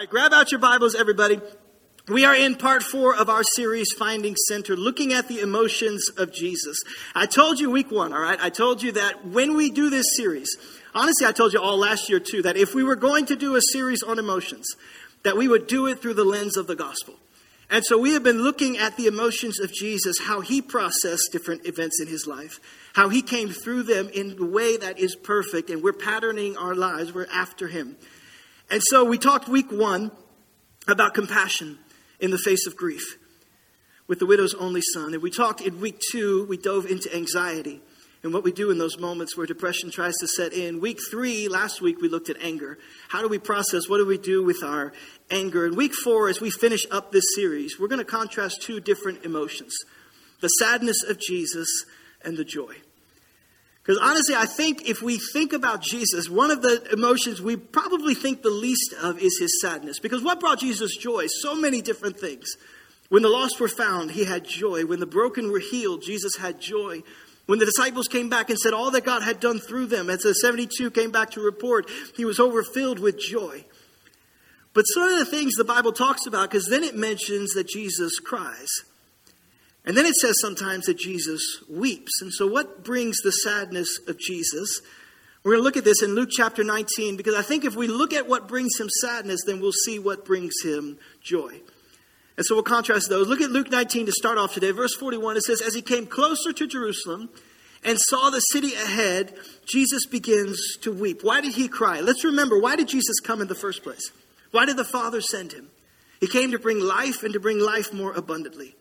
right, grab out your Bibles, everybody. We are in part four of our series, Finding Center, looking at the emotions of Jesus. I told you week one, all right? I told you that when we do this series, honestly, I told you all last year too, that if we were going to do a series on emotions, that we would do it through the lens of the gospel. And so we have been looking at the emotions of Jesus, how he processed different events in his life, how he came through them in the way that is perfect, and we're patterning our lives, we're after him. And so we talked week one about compassion in the face of grief with the widow's only son. And we talked in week two, we dove into anxiety and what we do in those moments where depression tries to set in. Week three, last week, we looked at anger. How do we process? What do we do with our anger? And week four, as we finish up this series, we're going to contrast two different emotions the sadness of Jesus and the joy. Because honestly, I think if we think about Jesus, one of the emotions we probably think the least of is his sadness. Because what brought Jesus joy? So many different things. When the lost were found, he had joy. When the broken were healed, Jesus had joy. When the disciples came back and said all that God had done through them, as the 72 came back to report, he was overfilled with joy. But some of the things the Bible talks about, because then it mentions that Jesus cries. And then it says sometimes that Jesus weeps. And so, what brings the sadness of Jesus? We're going to look at this in Luke chapter 19 because I think if we look at what brings him sadness, then we'll see what brings him joy. And so we'll contrast those. Look at Luke 19 to start off today. Verse 41, it says, As he came closer to Jerusalem and saw the city ahead, Jesus begins to weep. Why did he cry? Let's remember, why did Jesus come in the first place? Why did the Father send him? He came to bring life and to bring life more abundantly.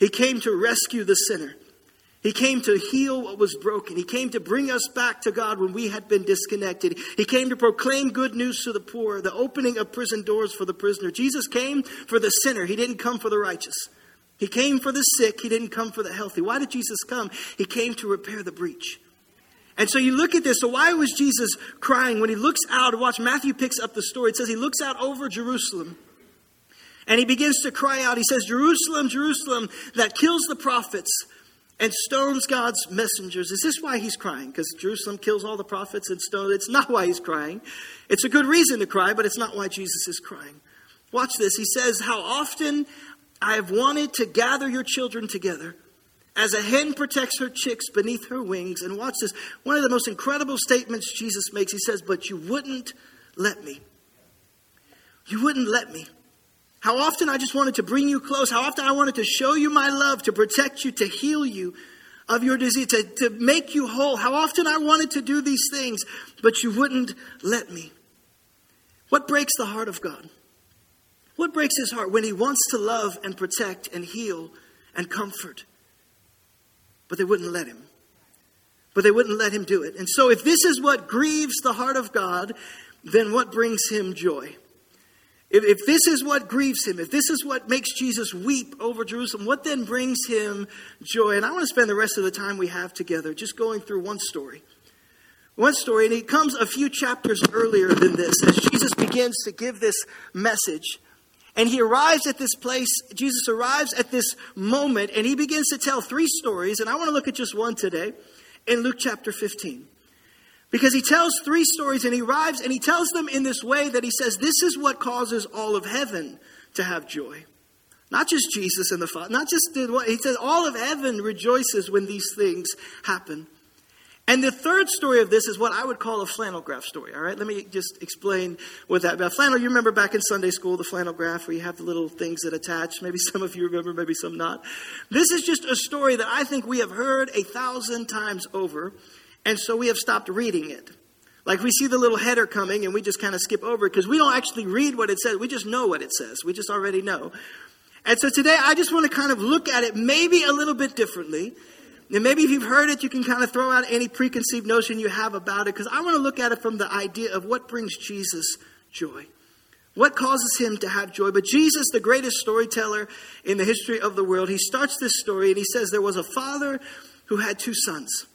He came to rescue the sinner. He came to heal what was broken. He came to bring us back to God when we had been disconnected. He came to proclaim good news to the poor, the opening of prison doors for the prisoner. Jesus came for the sinner. He didn't come for the righteous. He came for the sick. He didn't come for the healthy. Why did Jesus come? He came to repair the breach. And so you look at this. So why was Jesus crying when he looks out? Watch, Matthew picks up the story. It says he looks out over Jerusalem and he begins to cry out. He says, Jerusalem, Jerusalem, that kills the prophets and stones God's messengers. Is this why he's crying? Because Jerusalem kills all the prophets and stones. It's not why he's crying. It's a good reason to cry, but it's not why Jesus is crying. Watch this. He says, How often I have wanted to gather your children together as a hen protects her chicks beneath her wings. And watch this. One of the most incredible statements Jesus makes. He says, But you wouldn't let me. You wouldn't let me. How often I just wanted to bring you close. How often I wanted to show you my love, to protect you, to heal you of your disease, to, to make you whole. How often I wanted to do these things, but you wouldn't let me. What breaks the heart of God? What breaks his heart when he wants to love and protect and heal and comfort? But they wouldn't let him. But they wouldn't let him do it. And so, if this is what grieves the heart of God, then what brings him joy? If, if this is what grieves him, if this is what makes Jesus weep over Jerusalem, what then brings him joy? And I want to spend the rest of the time we have together just going through one story. One story, and it comes a few chapters earlier than this as Jesus begins to give this message. And he arrives at this place, Jesus arrives at this moment, and he begins to tell three stories. And I want to look at just one today in Luke chapter 15. Because he tells three stories and he arrives and he tells them in this way that he says, This is what causes all of heaven to have joy. Not just Jesus and the Father, not just what he says, all of heaven rejoices when these things happen. And the third story of this is what I would call a flannel graph story. All right, let me just explain what that about. Flannel, you remember back in Sunday school, the flannel graph where you have the little things that attach. Maybe some of you remember, maybe some not. This is just a story that I think we have heard a thousand times over. And so we have stopped reading it. Like we see the little header coming and we just kind of skip over it because we don't actually read what it says. We just know what it says. We just already know. And so today I just want to kind of look at it maybe a little bit differently. And maybe if you've heard it, you can kind of throw out any preconceived notion you have about it because I want to look at it from the idea of what brings Jesus joy. What causes him to have joy? But Jesus, the greatest storyteller in the history of the world, he starts this story and he says there was a father who had two sons.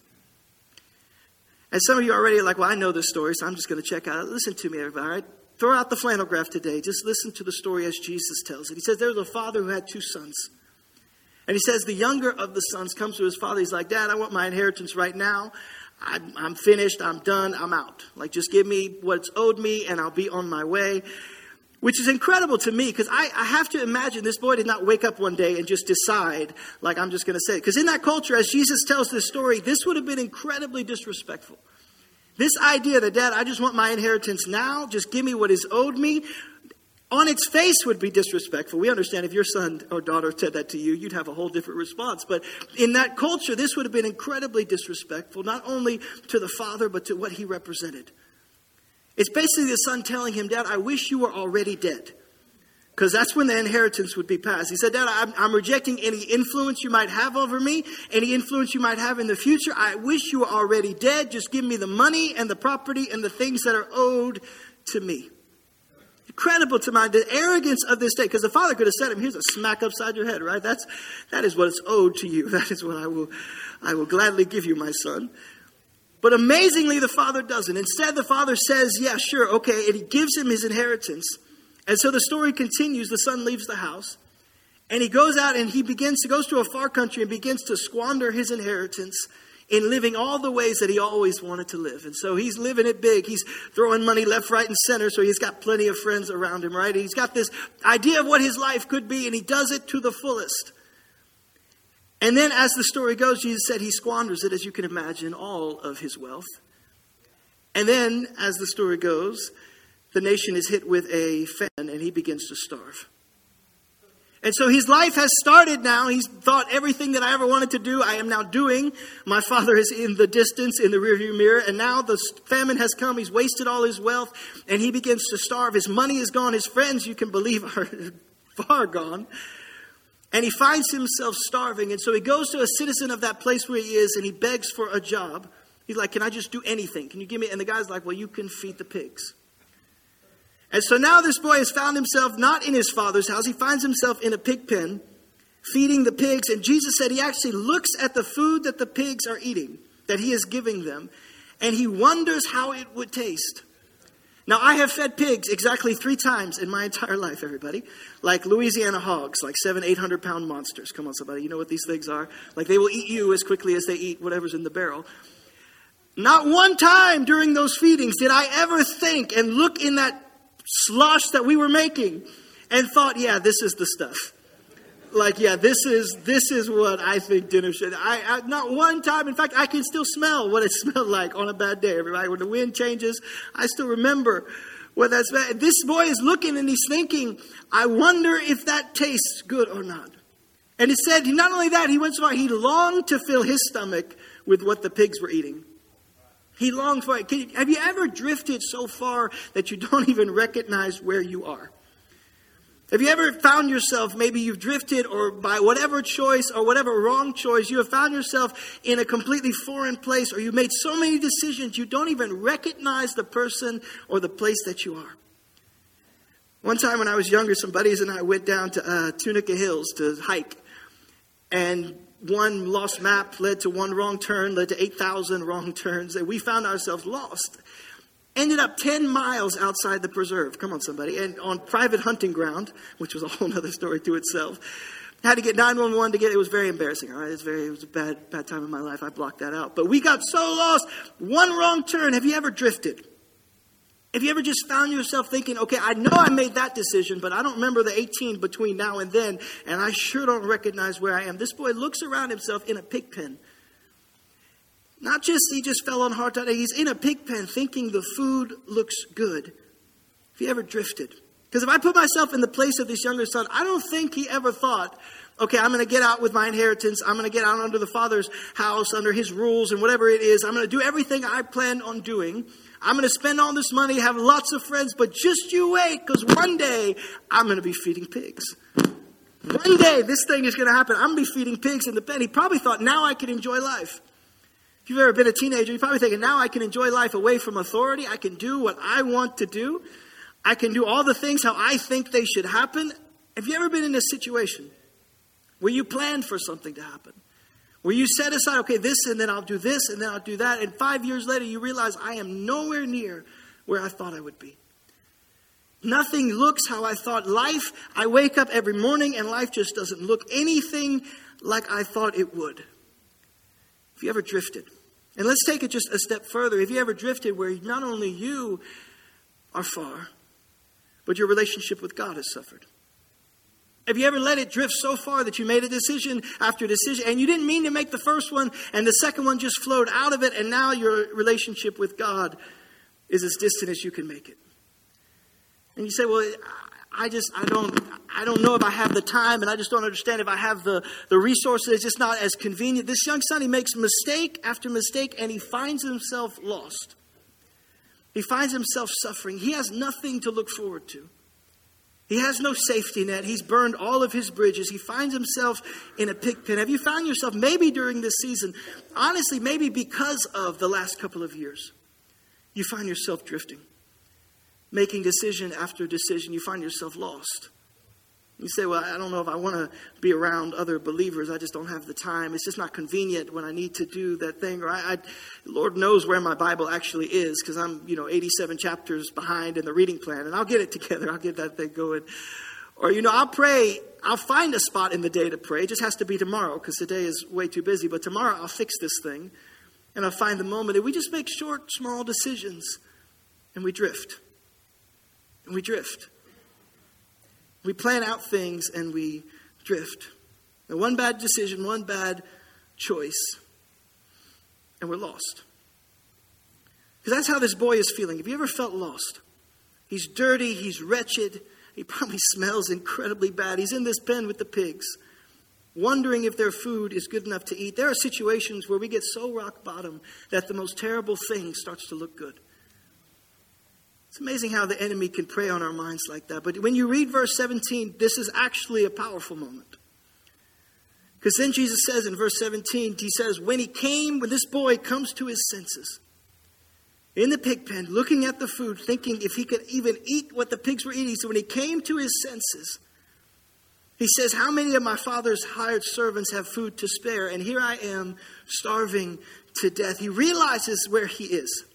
And some of you already are like, well, I know this story, so I'm just going to check out. Listen to me, everybody, all right? Throw out the flannel graph today. Just listen to the story as Jesus tells it. He says, There was a father who had two sons. And he says, The younger of the sons comes to his father. He's like, Dad, I want my inheritance right now. I'm, I'm finished. I'm done. I'm out. Like, just give me what's owed me, and I'll be on my way. Which is incredible to me because I, I, have to imagine this boy did not wake up one day and just decide, like, I'm just going to say it. Because in that culture, as Jesus tells this story, this would have been incredibly disrespectful. This idea that, Dad, I just want my inheritance now, just give me what is owed me, on its face would be disrespectful. We understand if your son or daughter said that to you, you'd have a whole different response. But in that culture, this would have been incredibly disrespectful, not only to the father, but to what he represented. It's basically the son telling him, Dad, I wish you were already dead. Because that's when the inheritance would be passed. He said, Dad, I'm, I'm, rejecting any influence you might have over me, any influence you might have in the future. I wish you were already dead. Just give me the money and the property and the things that are owed to me. Incredible to mind the arrogance of this day. Because the father could have said him, Here's a smack upside your head, right? That's, that is what is owed to you. That is what I will, I will gladly give you, my son. But amazingly, the father doesn't. Instead, the father says, Yeah, sure, okay, and he gives him his inheritance. And so the story continues. The son leaves the house, and he goes out and he begins to goes to a far country and begins to squander his inheritance in living all the ways that he always wanted to live. And so he's living it big. He's throwing money left, right, and center, so he's got plenty of friends around him, right? He's got this idea of what his life could be, and he does it to the fullest. And then, as the story goes, Jesus said he squanders it, as you can imagine, all of his wealth. And then, as the story goes, the nation is hit with a famine and he begins to starve. And so his life has started now. He's thought everything that I ever wanted to do, I am now doing. My father is in the distance, in the rearview mirror, and now the famine has come. He's wasted all his wealth, and he begins to starve. His money is gone. His friends, you can believe, are far gone. And he finds himself starving. And so he goes to a citizen of that place where he is and he begs for a job. He's like, Can I just do anything? Can you give me? And the guy's like, Well, you can feed the pigs. And so now this boy has found himself not in his father's house. He finds himself in a pig pen, feeding the pigs. And Jesus said he actually looks at the food that the pigs are eating, that he is giving them, and he wonders how it would taste. Now, I have fed pigs exactly three times in my entire life, everybody. Like Louisiana hogs, like seven, eight hundred pound monsters. Come on, somebody. You know what these things are? Like they will eat you as quickly as they eat whatever's in the barrel. Not one time during those feedings did I ever think and look in that slush that we were making and thought, yeah, this is the stuff like, yeah, this is this is what I think dinner should. I, I, not one time. In fact, I can still smell what it smelled like on a bad day. Everybody, when the wind changes, I still remember what that's. Bad. This boy is looking and he's thinking, I wonder if that tastes good or not. And it said, not only that, he went so far. He longed to fill his stomach with what the pigs were eating. He longed for it. Have you ever drifted so far that you don't even recognize where you are? Have you ever found yourself, maybe you've drifted or by whatever choice or whatever wrong choice, you have found yourself in a completely foreign place or you've made so many decisions you don't even recognize the person or the place that you are? One time when I was younger, some buddies and I went down to uh, Tunica Hills to hike. And one lost map led to one wrong turn, led to 8,000 wrong turns, and we found ourselves lost ended up 10 miles outside the preserve. Come on, somebody. And on private hunting ground, which was a whole other story to itself. Had to get 911 to get it. was very embarrassing, all right? It was, very, it was a bad, bad time in my life. I blocked that out. But we got so lost. One wrong turn. Have you ever drifted? Have you ever just found yourself thinking, okay, I know I made that decision, but I don't remember the 18 between now and then, and I sure don't recognize where I am? This boy looks around himself in a pig pen not just he just fell on hard times, he's in a pig pen thinking the food looks good. If he ever drifted. Because if I put myself in the place of this younger son, I don't think he ever thought, okay, I'm going to get out with my inheritance. I'm going to get out under the father's house, under his rules and whatever it is. I'm going to do everything I plan on doing. I'm going to spend all this money, have lots of friends, but just you wait, because one day I'm going to be feeding pigs. One day this thing is going to happen. I'm going to be feeding pigs in the pen. He probably thought, now I can enjoy life. If you've ever been a teenager, you're probably thinking, now I can enjoy life away from authority. I can do what I want to do. I can do all the things how I think they should happen. Have you ever been in a situation where you planned for something to happen? Where you set aside, okay, this and then I'll do this and then I'll do that. And five years later, you realize I am nowhere near where I thought I would be. Nothing looks how I thought. Life, I wake up every morning and life just doesn't look anything like I thought it would. Have you ever drifted? And let's take it just a step further. Have you ever drifted where not only you are far, but your relationship with God has suffered. Have you ever let it drift so far that you made a decision after decision and you didn't mean to make the first one and the second one just flowed out of it and now your relationship with God is as distant as you can make it? And you say, well, I just, I don't, I don't know if I have the time and I just don't understand if I have the, the resources. It's just not as convenient. This young son, he makes mistake after mistake and he finds himself lost. He finds himself suffering. He has nothing to look forward to. He has no safety net. He's burned all of his bridges. He finds himself in a pig pen. Have you found yourself, maybe during this season, honestly, maybe because of the last couple of years, you find yourself drifting, making decision after decision. You find yourself lost. You say, Well, I don't know if I want to be around other believers. I just don't have the time. It's just not convenient when I need to do that thing. Or I, I Lord knows where my Bible actually is because I'm, you know, 87 chapters behind in the reading plan, and I'll get it together. I'll get that thing going. Or, you know, I'll pray. I'll find a spot in the day to pray. It just has to be tomorrow because today is way too busy. But tomorrow I'll fix this thing and I'll find the moment. And we just make short, small decisions and we drift. And we drift. We plan out things and we drift. One bad decision, one bad choice, and we're lost. Because that's how this boy is feeling. Have you ever felt lost? He's dirty, he's wretched, he probably smells incredibly bad. He's in this pen with the pigs, wondering if their food is good enough to eat. There are situations where we get so rock bottom that the most terrible thing starts to look good. It's amazing how the enemy can prey on our minds like that. But when you read verse 17, this is actually a powerful moment. Because then Jesus says in verse 17, he says, When he came, when this boy comes to his senses, in the pig pen, looking at the food, thinking if he could even eat what the pigs were eating. So when he came to his senses, he says, How many of my father's hired servants have food to spare? And here I am, starving to death. He realizes where he is.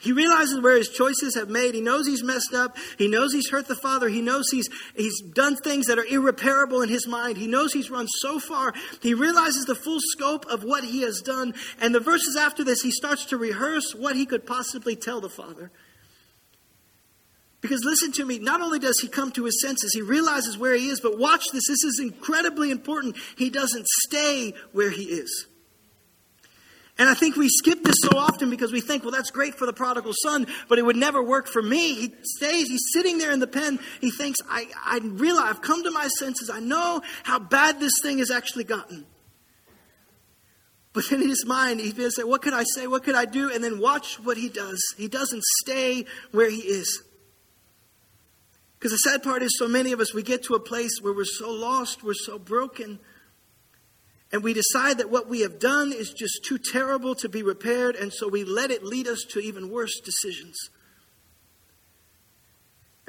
He realizes where his choices have made. He knows he's messed up. He knows he's hurt the Father. He knows he's, he's done things that are irreparable in his mind. He knows he's run so far. He realizes the full scope of what he has done. And the verses after this, he starts to rehearse what he could possibly tell the Father. Because listen to me, not only does he come to his senses, he realizes where he is, but watch this. This is incredibly important. He doesn't stay where he is. And I think we skip this so often because we think, well, that's great for the prodigal son, but it would never work for me. He stays, he's sitting there in the pen. He thinks, I, I realize, I've come to my senses. I know how bad this thing has actually gotten. But then in his mind, he's going to say, What could I say? What could I do? And then watch what he does. He doesn't stay where he is. Because the sad part is, so many of us, we get to a place where we're so lost, we're so broken and we decide that what we have done is just too terrible to be repaired, and so we let it lead us to even worse decisions.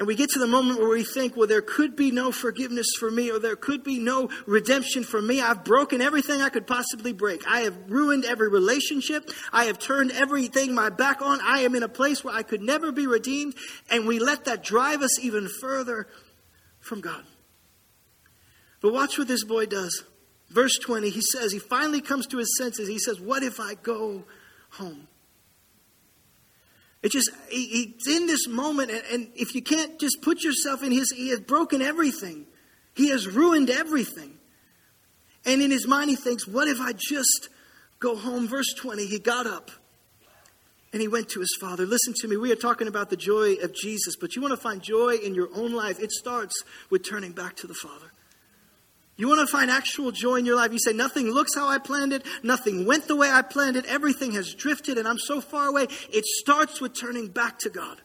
And we get to the moment where we think, well, there could be no forgiveness for me, or there could be no redemption for me. I've broken everything I could possibly break. I have ruined every relationship. I have turned everything my back on. I am in a place where I could never be redeemed. And we let that drive us even further from God. But watch what this boy does. Verse 20, he says, he finally comes to his senses. He says, What if I go home? It just, he, he's in this moment, and, and if you can't just put yourself in his, he has broken everything. He has ruined everything. And in his mind, he thinks, What if I just go home? Verse 20, he got up and he went to his father. Listen to me, we are talking about the joy of Jesus, but you want to find joy in your own life, it starts with turning back to the Father. You want to find actual joy in your life? You say, Nothing looks how I planned it. Nothing went the way I planned it. Everything has drifted and I'm so far away. It starts with turning back to God.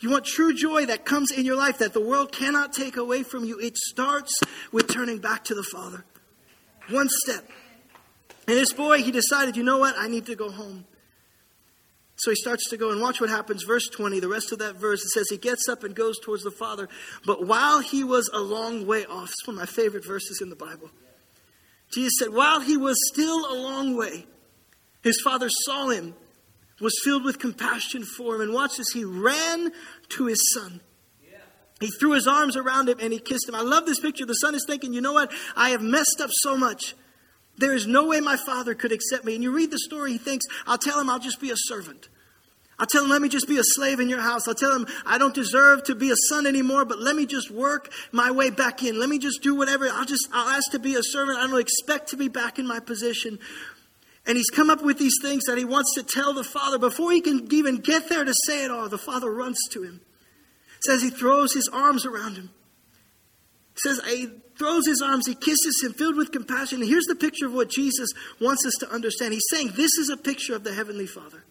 You want true joy that comes in your life that the world cannot take away from you. It starts with turning back to the Father. One step. And this boy, he decided, you know what? I need to go home. So he starts to go and watch what happens. Verse 20, the rest of that verse, it says he gets up and goes towards the Father. But while he was a long way off, it's one of my favorite verses in the Bible. Jesus said, while he was still a long way, his father saw him, was filled with compassion for him, and watch as he ran to his son. He threw his arms around him and he kissed him. I love this picture. The son is thinking, you know what? I have messed up so much. There is no way my father could accept me. And you read the story, he thinks, I'll tell him I'll just be a servant. I'll tell him, let me just be a slave in your house. I'll tell him, I don't deserve to be a son anymore, but let me just work my way back in. Let me just do whatever. I'll just, I'll ask to be a servant. I don't expect to be back in my position. And he's come up with these things that he wants to tell the father. Before he can even get there to say it all, the father runs to him. says he throws his arms around him. says he throws his arms, he kisses him, filled with compassion. And here's the picture of what Jesus wants us to understand. He's saying this is a picture of the Heavenly Father.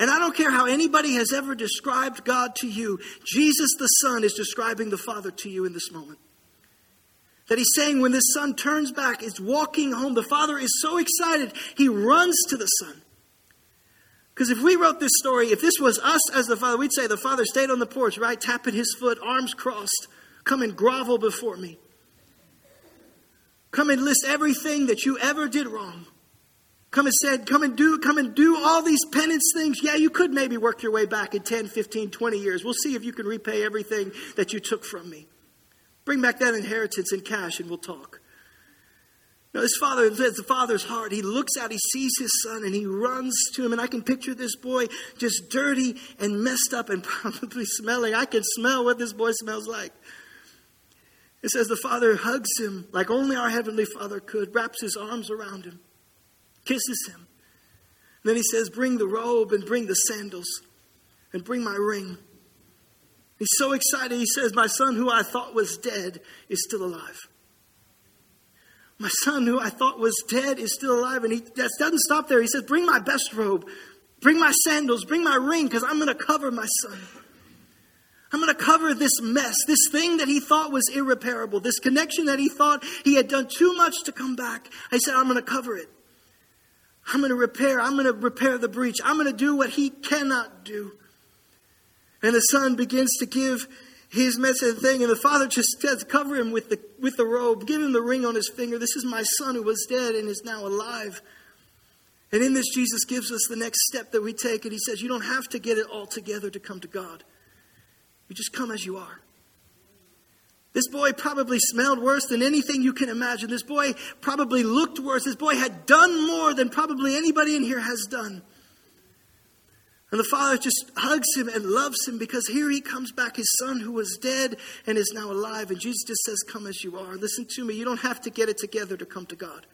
And I don't care how anybody has ever described God to you, Jesus the Son is describing the Father to you in this moment. That he's saying when this son turns back, is walking home, the father is so excited, he runs to the son. Because if we wrote this story, if this was us as the father, we'd say the father stayed on the porch, right, tapping his foot, arms crossed, come and grovel before me. Come and list everything that you ever did wrong. Come and said, come and do, come and do all these penance things. Yeah, you could maybe work your way back in 10, 15, 20 years. We'll see if you can repay everything that you took from me. Bring back that inheritance in cash and we'll talk. Now, his father, the father's heart, he looks out, he sees his son, and he runs to him. And I can picture this boy just dirty and messed up and probably smelling. I can smell what this boy smells like. It says the father hugs him like only our heavenly father could, wraps his arms around him kisses him. Then he says, Bring the robe and bring the sandals and bring my ring. He's so excited. He says, My son, who I thought was dead, is still alive. My son, who I thought was dead, is still alive. And he that doesn't stop there. He says, Bring my best robe, bring my sandals, bring my ring, because I'm going to cover my son. I'm going to cover this mess, this thing that he thought was irreparable, this connection that he thought he had done too much to come back. I said, I'm going to cover it. I'm going to repair. I'm going to repair the breach. I'm going to do what he cannot do. And the son begins to give his message thing, and the father just says, cover him with the, with the robe, give him the ring on his finger. This is my son who was dead and is now alive. And in this, Jesus gives us the next step that we take, and he says, You don't have to get it all together to come to God. You just come as you are. This boy probably smelled worse than anything you can imagine. This boy probably looked worse. This boy had done more than probably anybody in here has done. And the father just hugs him and loves him because here he comes back, his son who was dead and is now alive. And Jesus just says, Come as you are. Listen to me. You don't have to get it together to come to God.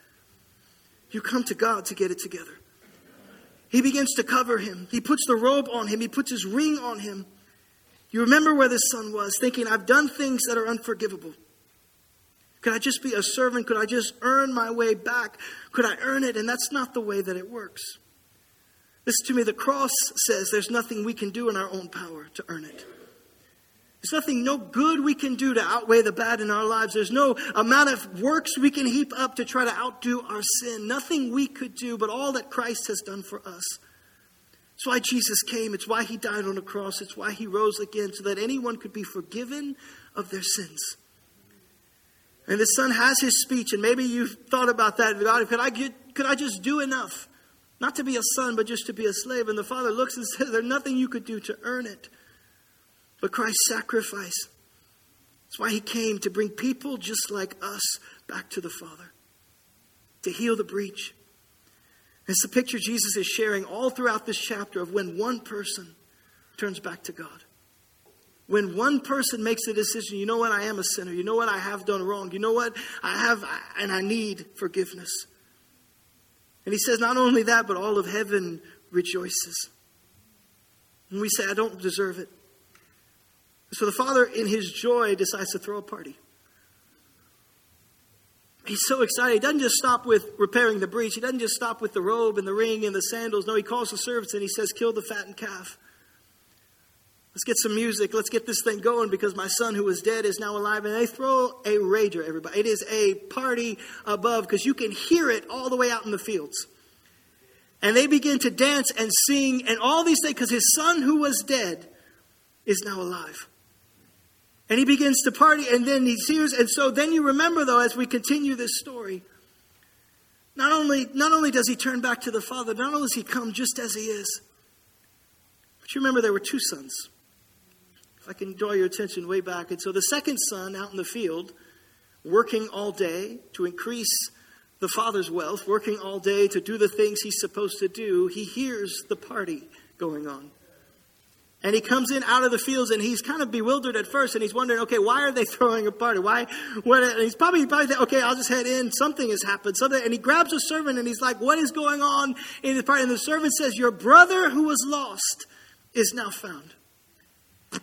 You come to God to get it together. He begins to cover him. He puts the robe on him. He puts his ring on him. You remember where the son was, thinking, I've done things that are unforgivable. Could I just be a servant? Could I just earn my way back? Could I earn it? And that's not the way that it works. Listen to me, the cross says there's nothing we can do in our own power to earn it. There's nothing, no good we can do to outweigh the bad in our lives. There's no amount of works we can heap up to try to outdo our sin. Nothing we could do, but all that Christ has done for us. It's why Jesus came. It's why he died on a cross. It's why he rose again, so that anyone could be forgiven of their sins. And the son has his speech, and maybe you've thought about that. God, could I get, could I just do enough? Not to be a son, but just to be a slave. And the father looks and says, There's nothing you could do to earn it. But Christ's sacrifice. That's why he came to bring people just like us back to the Father, to heal the breach, it's the picture Jesus is sharing all throughout this chapter of when one person turns back to God. When one person makes a decision, you know what, I am a sinner. You know what, I have done wrong. You know what, I have, and I need forgiveness. And he says, not only that, but all of heaven rejoices. And we say, I don't deserve it. So the Father, in his joy, decides to throw a party. He's so excited. He doesn't just stop with repairing the breach. He doesn't just stop with the robe and the ring and the sandals. No, he calls the servants and he says, Kill the fattened calf. Let's get some music. Let's get this thing going because my son who was dead is now alive. And they throw a rager, everybody. It is a party above because you can hear it all the way out in the fields. And they begin to dance and sing and all these things because his son who was dead is now alive. And he begins to party, and then he hears, and so then you remember, though, as we continue this story, not only, not only does he turn back to the Father, not only does he come just as he is, but you remember there were two sons. If I can draw your attention way back. And so the second son out in the field, working all day to increase the father's wealth, working all day to do the things he's supposed to do, he hears the party going on. And he comes in out of the fields and he's kind of bewildered at first and he's wondering, okay, why are they throwing a party? Why? What? And he's probably, probably thinking, okay, I'll just head in. Something has happened. Something. And he grabs a servant and he's like, what is going on in the party? And the servant says, your brother who was lost is now found.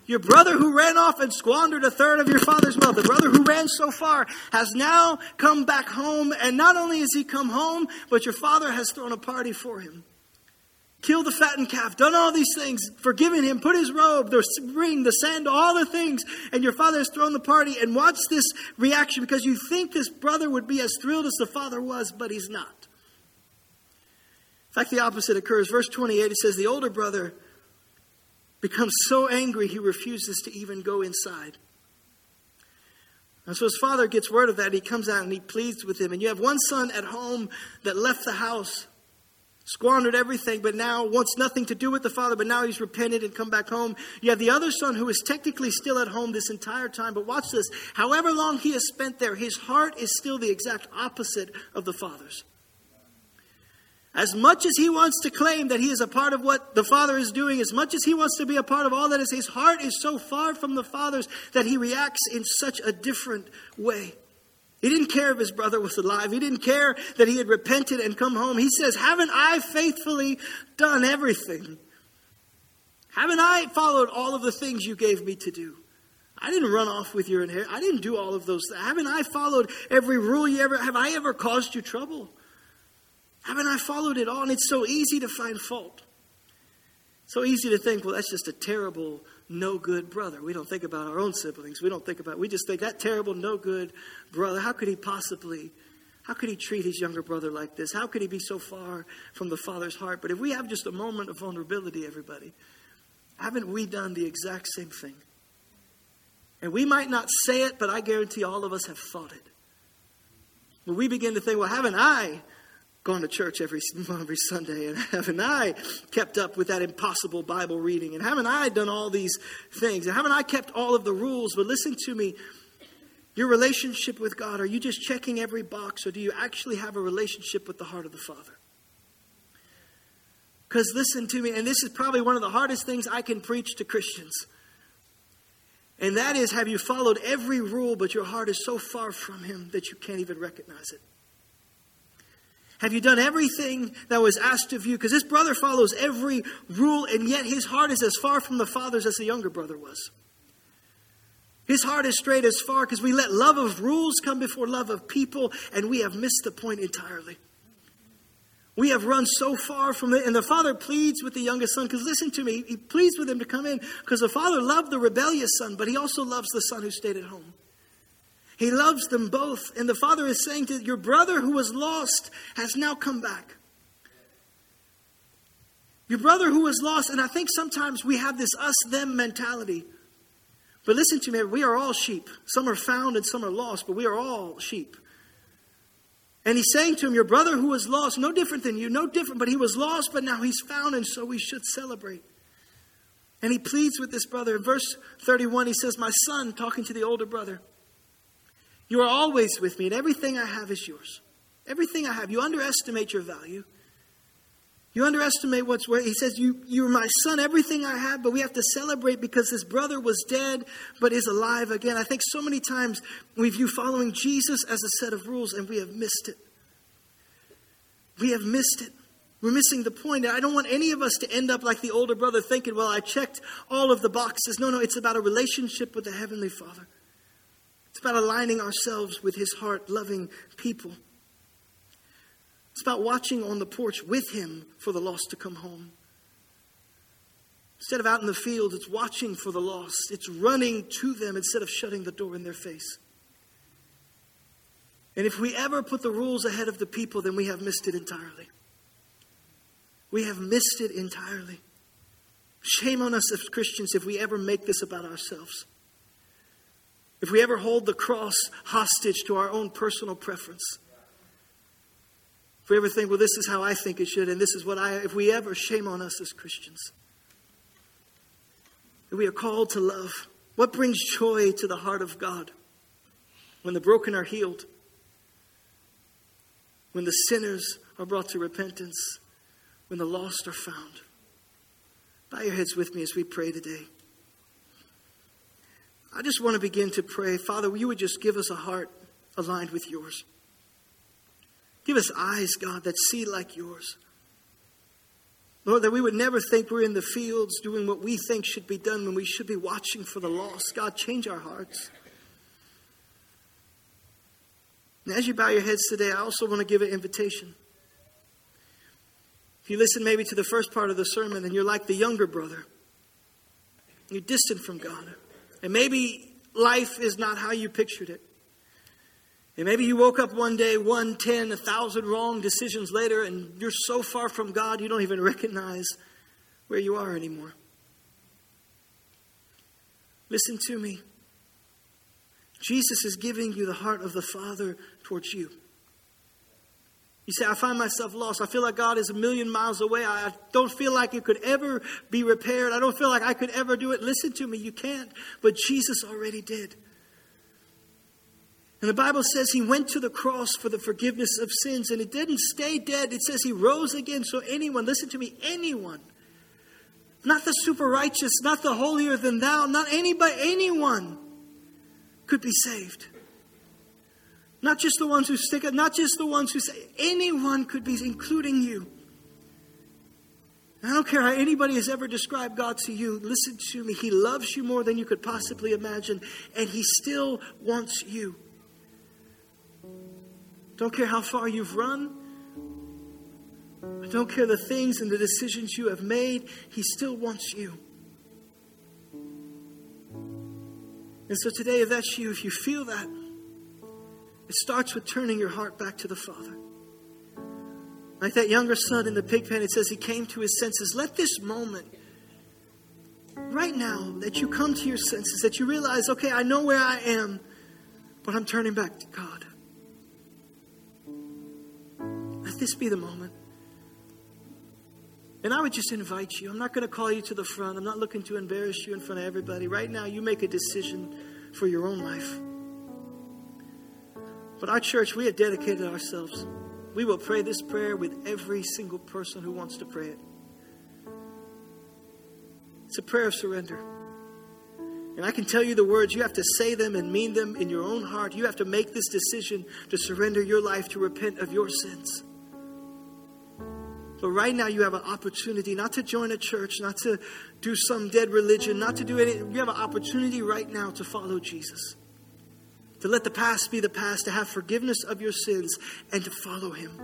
Your brother who ran off and squandered a third of your father's wealth, the brother who ran so far, has now come back home. And not only has he come home, but your father has thrown a party for him killed the fattened calf, done all these things, forgiven him, put his robe, the ring, the sandal, all the things, and your father has thrown the party. And watch this reaction because you think this brother would be as thrilled as the father was, but he's not. In fact, the opposite occurs. Verse 28, it says, The older brother becomes so angry he refuses to even go inside. And so his father gets word of that. He comes out and he pleads with him. And you have one son at home that left the house squandered everything, but now wants nothing to do with the father, but now he's repented and come back home. You have the other son who is technically still at home this entire time, but watch this. However long he has spent there, his heart is still the exact opposite of the father's. As much as he wants to claim that he is a part of what the father is doing, as much as he wants to be a part of all that is, his heart is so far from the father's that he reacts in such a different way. He didn't care if his brother was alive. He didn't care that he had repented and come home. He says, Haven't I faithfully done everything? Haven't I followed all of the things you gave me to do? I didn't run off with your inheritance. I didn't do all of those. Haven't I followed every rule you ever have I ever caused you trouble? Haven't I followed it all? And it's so easy to find fault. So easy to think, well, that's just a terrible no good brother. We don't think about our own siblings. We don't think about, we just think that terrible, no good brother. How could he possibly, how could he treat his younger brother like this? How could he be so far from the father's heart? But if we have just a moment of vulnerability, everybody, haven't we done the exact same thing? And we might not say it, but I guarantee all of us have thought it. When we begin to think, well, haven't I gone to church every, every Sunday? And haven't I kept up with that impossible Bible reading? And haven't I done all these things? And haven't I kept all of the rules? But listen to me. Your relationship with God, are you just checking every box or do you actually have a relationship with the heart of the Father? Because listen to me, and this is probably one of the hardest things I can preach to Christians. And that is have you followed every rule, but your heart is so far from Him that you can't even recognize it? Have you done everything that was asked of you? Because this brother follows every rule, and yet his heart is as far from the father's as the younger brother was. His heart is straight as far because we let love of rules come before love of people, and we have missed the point entirely. We have run so far from it, and the father pleads with the youngest son because listen to me, he pleads with him to come in because the father loved the rebellious son, but he also loves the son who stayed at home. He loves them both. And the Father is saying to your brother who was lost has now come back. Your brother who was lost, and I think sometimes we have this us them mentality. But listen to me, we are all sheep. Some are found and some are lost, but we are all sheep. And he's saying to him, Your brother who was lost, no different than you, no different, but he was lost, but now he's found, and so we should celebrate. And he pleads with this brother. In verse 31, he says, My son, talking to the older brother, you are always with me, and everything I have is yours. Everything I have. You underestimate your value. You underestimate what's worth. He says, you, You're my son, everything I have, but we have to celebrate because his brother was dead but is alive again. I think so many times we view following Jesus as a set of rules, and we have missed it. We have missed it. We're missing the point. I don't want any of us to end up like the older brother thinking, well, I checked all of the boxes. No, no, it's about a relationship with the Heavenly Father. It's about aligning ourselves with His heart, loving people. It's about watching on the porch with Him for the lost to come home. Instead of out in the field, it's watching for the lost. It's running to them instead of shutting the door in their face. And if we ever put the rules ahead of the people, then we have missed it entirely. We have missed it entirely. Shame on us as Christians if we ever make this about ourselves. If we ever hold the cross hostage to our own personal preference, if we ever think, well, this is how I think it should, and this is what I, if we ever, shame on us as Christians. If we are called to love. What brings joy to the heart of God? When the broken are healed, when the sinners are brought to repentance, when the lost are found. Bow your heads with me as we pray today. I just want to begin to pray. Father, you would just give us a heart aligned with yours. Give us eyes, God, that see like yours. Lord, that we would never think we're in the fields doing what we think should be done when we should be watching for the lost. God, change our hearts. And as you bow your heads today, I also want to give an invitation. If you listen maybe to the first part of the sermon and you're like the younger brother, you're distant from God, and maybe life is not how you pictured it. And maybe you woke up one day, one, ten, a thousand wrong decisions later, and you're so far from God you don't even recognize where you are anymore. Listen to me. Jesus is giving you the heart of the Father towards you. You say, I find myself lost. I feel like God is a million miles away. I don't feel like it could ever be repaired. I don't feel like I could ever do it. Listen to me, you can't. But Jesus already did. And the Bible says he went to the cross for the forgiveness of sins, and he didn't stay dead. It says he rose again. So, anyone, listen to me, anyone, not the super righteous, not the holier than thou, not anybody, anyone could be saved. Not just the ones who stick it, not just the ones who say, anyone could be, including you. I don't care how anybody has ever described God to you. Listen to me. He loves you more than you could possibly imagine, and He still wants you. Don't care how far you've run. I don't care the things and the decisions you have made. He still wants you. And so today, if that's you, if you feel that, it starts with turning your heart back to the Father. Like that younger son in the pig pen, it says he came to his senses. Let this moment, right now, that you come to your senses, that you realize, okay, I know where I am, but I'm turning back to God. Let this be the moment. And I would just invite you. I'm not going to call you to the front. I'm not looking to embarrass you in front of everybody. Right now, you make a decision for your own life. But our church, we have dedicated ourselves. We will pray this prayer with every single person who wants to pray it. It's a prayer of surrender. And I can tell you the words, you have to say them and mean them in your own heart. You have to make this decision to surrender your life, to repent of your sins. But right now, you have an opportunity not to join a church, not to do some dead religion, not to do anything. You have an opportunity right now to follow Jesus, to let the past be the past, to have forgiveness of your sins, and to follow Him.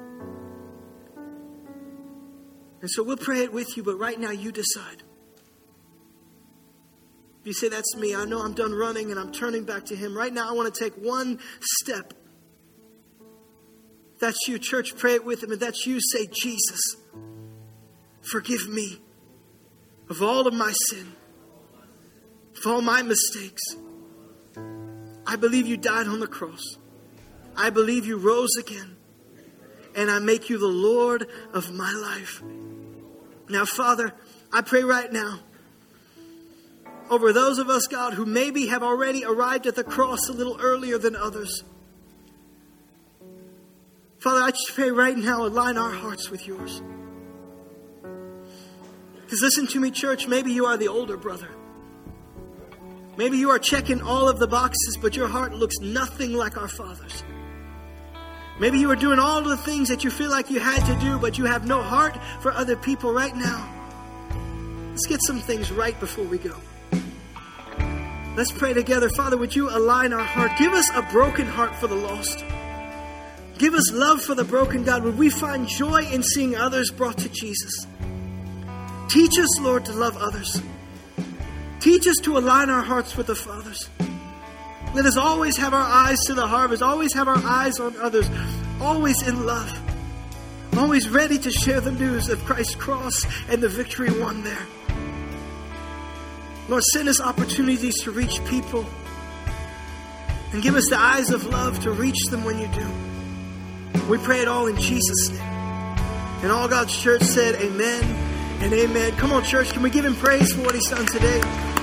And so we'll pray it with you, but right now, you decide. If you say, That's me, I know I'm done running and I'm turning back to Him. Right now, I want to take one step that's you, church, pray it with him. And that's you, say, Jesus, forgive me of all of my sin, of all my mistakes. I believe you died on the cross. I believe you rose again. And I make you the Lord of my life. Now, Father, I pray right now over those of us, God, who maybe have already arrived at the cross a little earlier than others. Father, I just pray right now, align our hearts with yours. Because listen to me, church, maybe you are the older brother. Maybe you are checking all of the boxes, but your heart looks nothing like our Father's. Maybe you are doing all the things that you feel like you had to do, but you have no heart for other people right now. Let's get some things right before we go. Let's pray together. Father, would you align our heart? Give us a broken heart for the lost. Give us love for the broken, God. Would we find joy in seeing others brought to Jesus? Teach us, Lord, to love others. Teach us to align our hearts with the Father's. Let us always have our eyes to the harvest, always have our eyes on others, always in love, always ready to share the news of Christ's cross and the victory won there. Lord, send us opportunities to reach people and give us the eyes of love to reach them when you do. We pray it all in Jesus' name. And all God's church said, Amen and amen. Come on, church, can we give him praise for what he's done today?